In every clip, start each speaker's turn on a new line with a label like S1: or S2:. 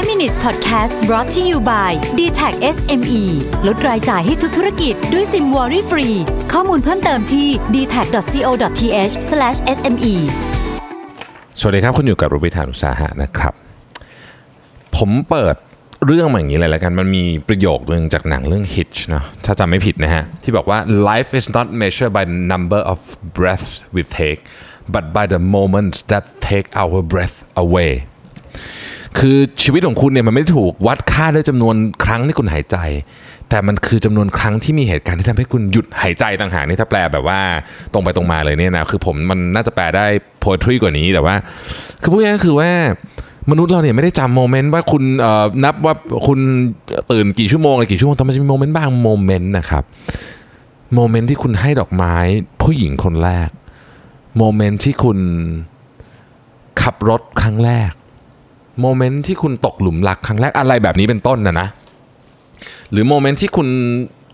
S1: 5 minutes podcast brought to you by d t a c SME ลดรายจ่ายให้ทุกธุรกิจด้วยซิมวอรี่ฟรี ข้อมูลเพิ่มเติมที่ d t a c c o t h s m e
S2: สวัสดีครับ คุณอยู่กับรูปิธานอุตสาหะนะครับ ผมเปิดเรื่องมาอย่างนี้เลยแล้วกัน มันมีประโยคหนึ่งจากหนังเรื่อง Hitch เนาะถ้าจำไม่ผิดนะฮะ ที่บอกว่า life is not measured by the number of breaths we take but by the moments that take our breath away คือชีวิตของคุณเนี่ยมันไม่ได้ถูกวัดค่าด้วยจำนวนครั้งที่คุณหายใจ แต่มันคือจำนวนครั้งที่มีเหตุการณ์ที่ทำให้คุณหยุดหายใจต่างหากนี่ถ้าแปลแบบว่าตรงไปตรงมาเลยเนี่ยนะคือผมมันน่าจะแปลได้ poetry กว่านี้แต่ว่า คือพูดง่ายๆคือว่ามนุษย์เราเนี่ยไม่ได้จำโมเมนต์ว่าคุณเอ่อนับว่าคุณตื่นกี่ชั่วโมงอะไรกี่ชั่วโมงแต่มันจะมีโมเมนต์บางโมเมนต์นะครับโมเมนต์ที่คุณให้ดอกไม้ผู้หญิงคนแรก โมเมนต์ที่คุณขับรถครั้งแรก โมเมนต์ที่คุณตกหลุมรักครั้งแรกอะไรแบบนี้เป็นต้นนะนะหรือโมเมนต์ที่คุณ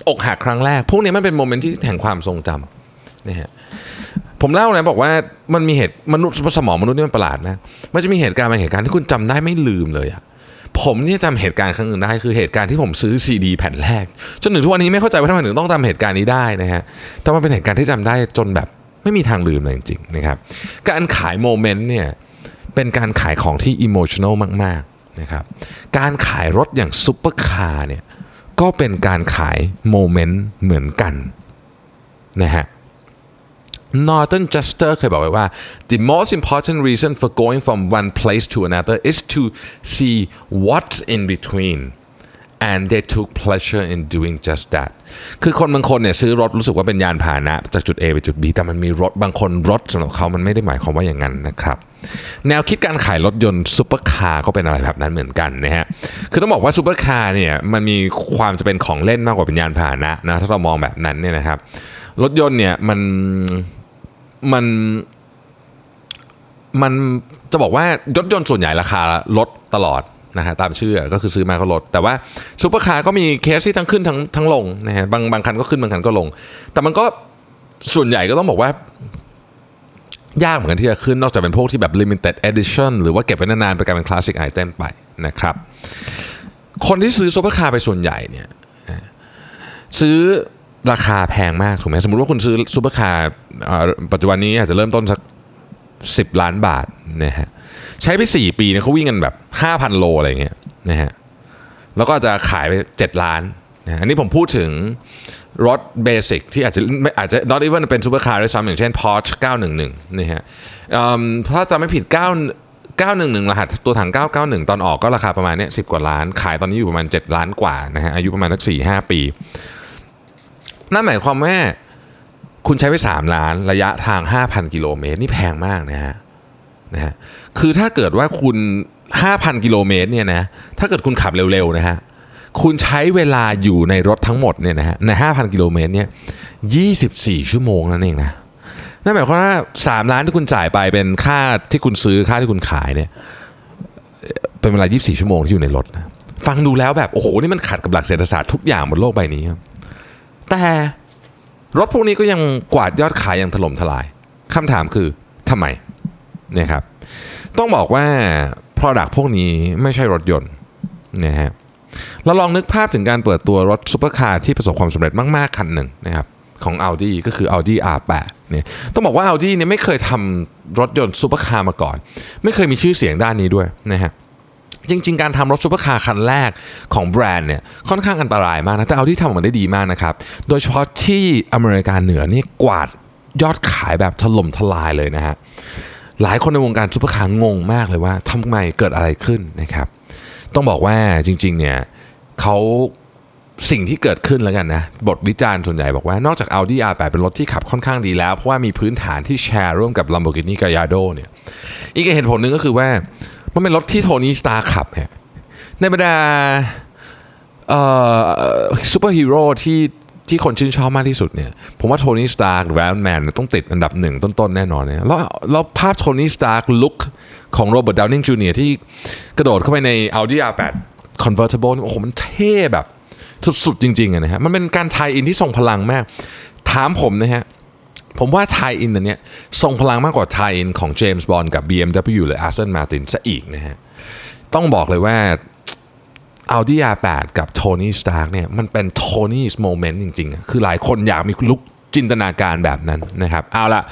S2: อกหักครั้งแรก พวกนี้มันเป็นโมเมนต์ที่แห่งความทรงจำนะฮะผมเล่านะบอกว่ามันมีเหตุมนุษย์สมองมนุษย์นี่มันประหลาดนะมันจะมีเหตุการณ์บางเหตุการณ์ที่คุณจำได้ไม่ลืมเลยอะผมเนี่ยจำเหตุการณ์ครั้งหนึ่งได้คือเหตุการณ์ที่ผมซื้อซีดีแผ่นแรก จนถึงทุกวันนี้ไม่เข้าใจว่าทำไมถึงต้องจำเหตุการณ์นี้ได้นะฮะแต่มันเป็นเหตุการณ์ที่จำได้จนแบบไม่มีทางลืมเลยจริงๆนะครับการขายโมเมนต์เนี่ย เป็นการขายของที่ emotional มากๆนะครับการขายรถอย่างซุปเปอร์คาร์เนี่ยก็เป็นการขายโมเมนต์เหมือนกันนะฮะ Norton Juster เคยบอกไว้ว่า the most important reason for going from one place to another is to see what's in between and they took pleasure in doing just that คือคนบางคนเนี่ยซื้อรถรู้สึกว่าเป็นยานพาหนะ จากจุด A ไปจุด B แต่มันมีรถบางคนรถสำหรับเขามันไม่ได้หมายความว่าอย่างนั้นนะครับแนวคิดการขายรถยนต์ซูเปอร์คาร์ก็เป็นอะไรแบบนั้นเหมือนกันนะฮะ คือต้องบอกว่าซูเปอร์คาร์เนี่ยมันมีความจะเป็นของเล่นมากกว่าเป็นยานพาหนะนะถ้าเรามองแบบนั้นเนี่ยนะครับ รถยนต์เนี่ยมันมันมันจะบอกว่ารถยนต์ส่วนใหญ่ราคาลดตลอด นะฮะตามชื่อก็คือซื้อมาก็ลด แต่ว่าซูเปอร์คาร์ก็มีเคสที่ทั้งขึ้นทั้งทั้งลงนะฮะบางบางคันก็ขึ้นบางคันก็ลง แต่มันก็ส่วนใหญ่ก็ต้องบอกว่ายากเหมือนกันที่จะขึ้นนอกจากเป็นพวกที่แบบ limited edition หรือว่าเก็บไว้นานๆไปกลายเป็น classic item ไปนะครับ คนที่ซื้อซูเปอร์คาร์ไปส่วนใหญ่เนี่ยซื้อราคาแพงมากถูกไหมสมมติว่าคุณซื้อซูเปอร์คาร์ปัจจุบันนี้อาจจะเริ่มต้นสัก 10 ล้านบาทนะฮะใช้ไป 4 ปีเนี่ยเขาวิ่งกันแบบ 5,000 โลอะไรเงี้ยนะฮะแล้วก็จะขายไป 7 ล้านนะอันนี้ผมพูดถึงรถ basic ที่อาจจะไม่อาจจะ not even เป็นซูเปอร์คาร์ด้วยซ้ำอย่างเช่น Porsche 911นี่ฮะถ้าจำไม่ผิด 9 911 รหัสตัวถัง 991 ตอนออกก็ราคาประมาณเนี้ย10 กว่าล้าน ขายตอนนี้อยู่ประมาณ 7 ล้านกว่านะฮะอายุประมาณสัก4-5 ปี นั่นหมายความว่า คุณใช้ไป 3 ล้านระยะทาง 5,000 กิโลเมตร นี่แพงมากนะฮะนะฮะคือถ้าเกิดว่าคุณ 5,000 กิโลเมตรเนี่ยนะถ้าเกิดคุณขับเร็วๆนะฮะคุณใช้เวลาอยู่ในรถทั้งหมดเนี่ยนะฮะใน 5,000 กิโลเมตรเนี่ย24 ชั่วโมงนั่นเองนะนั่นหมายความว่า 3 ล้านที่คุณจ่ายไปเป็นค่าที่คุณซื้อค่าที่คุณขายเนี่ยเป็นเวลา 24 ชั่วโมงที่อยู่ในรถนะฟังดูแล้วแบบ โอ้โห นี่มันขัดกับหลักเศรษฐศาสตร์ทุกอย่างบนโลกใบนี้ครับแต่ รถพวกนี้ก็ยังกวาดยอดขายอย่างถล่มทลายคำถามคือทำไมเนี่ยครับต้องบอกว่า Product พวกนี้ไม่ใช่รถยนต์นะฮะเราลองนึกภาพถึงการเปิดตัวรถซูเปอร์คาร์ที่ประสบความสำเร็จมากๆ คันหนึ่งนะครับของ Audi ก็คือ Audi R8 เนี่ยต้องบอกว่า Audi เนี่ยไม่เคยทำรถยนต์ซูเปอร์คาร์มาก่อน ไม่เคยมีชื่อเสียงด้านนี้ด้วยนะฮะ จริง ๆ การทำรถซูเปอร์คาร์คันแรกของแบรนด์เนี่ยค่อนข้างอันตรายมากนะ แต่เอาที่ทำออกมาได้ดีมากนะครับ โดยเฉพาะที่อเมริกาเหนือนี่กวาดยอดขายแบบถล่มทลายเลยนะฮะหลายคนในวงการซูเปอร์คาร์งงมากเลยว่าทำไมเกิดอะไรขึ้นนะครับ ต้องบอกว่าจริงๆเนี่ยเขา สิ่งที่เกิดขึ้นแล้วกันนะ บทวิจารณ์ส่วนใหญ่บอกว่านอกจาก Audi R8 เป็นรถที่ขับค่อนข้างดีแล้ว เพราะว่ามีพื้นฐานที่แชร์ร่วมกับ Lamborghini Gallardo เนี่ยอีกเหตุผลหนึ่งก็คือว่า มันเป็นรถที่ Tony Stark ขับฮะในบรรดาเอ่อซูเปอร์ฮีโร่ที่ที่คนชื่นชอบมากที่สุดเนี่ยผมว่า Tony Stark หรือ Iron Man ต้องติดอันดับหนึ่งต้นๆ แน่นอนเนี่ยแล้วแล้วภาพ Tony Stark ลุคของ Robert Downey Jr.ที่กระโดดเข้าไปใน Audi R8 Convertible โอ้โหมันเท่แบบ สุดๆจริงๆนะฮะมันเป็นการ tie-in ที่ทรงพลังมาก ถามผมนะฮะผมว่าทายอินอันเนี้ยทรงพลังมากกว่าทายอินของเจมส์บอนด์กับ BMW หรือ Aston Martin ซะอีกนะฮะต้องบอกเลยว่า Audi R8 กับ Tony Stark เนี่ยมันเป็น Tony's moment จริงๆ คือหลายคนอยากมีลุกจินตนาการแบบนั้นนะครับ เอาละ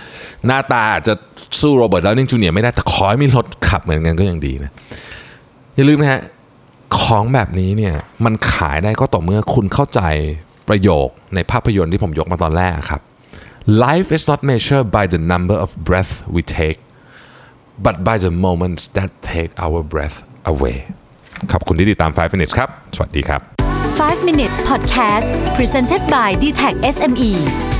S2: หน้าตาอาจจะสู้โรเบิร์ตแล้วนิงจูเนียไม่ได้แต่ขอให้มีรถขับเหมือนกันก็ยังดีนะ อย่าลืมนะฮะ ของแบบนี้เนี่ยมันขายได้ก็ต่อเมื่อคุณเข้าใจประโยคในภาพยนตร์ที่ผมยกมาตอนแรกครับ Life is not measured by the number of breath we take but by the moments that take our breath away ขอบคุณที่ติดตาม 5 minutes ครับ สวัสดีครับ
S1: 5 minutes podcast presented by d t e c h SME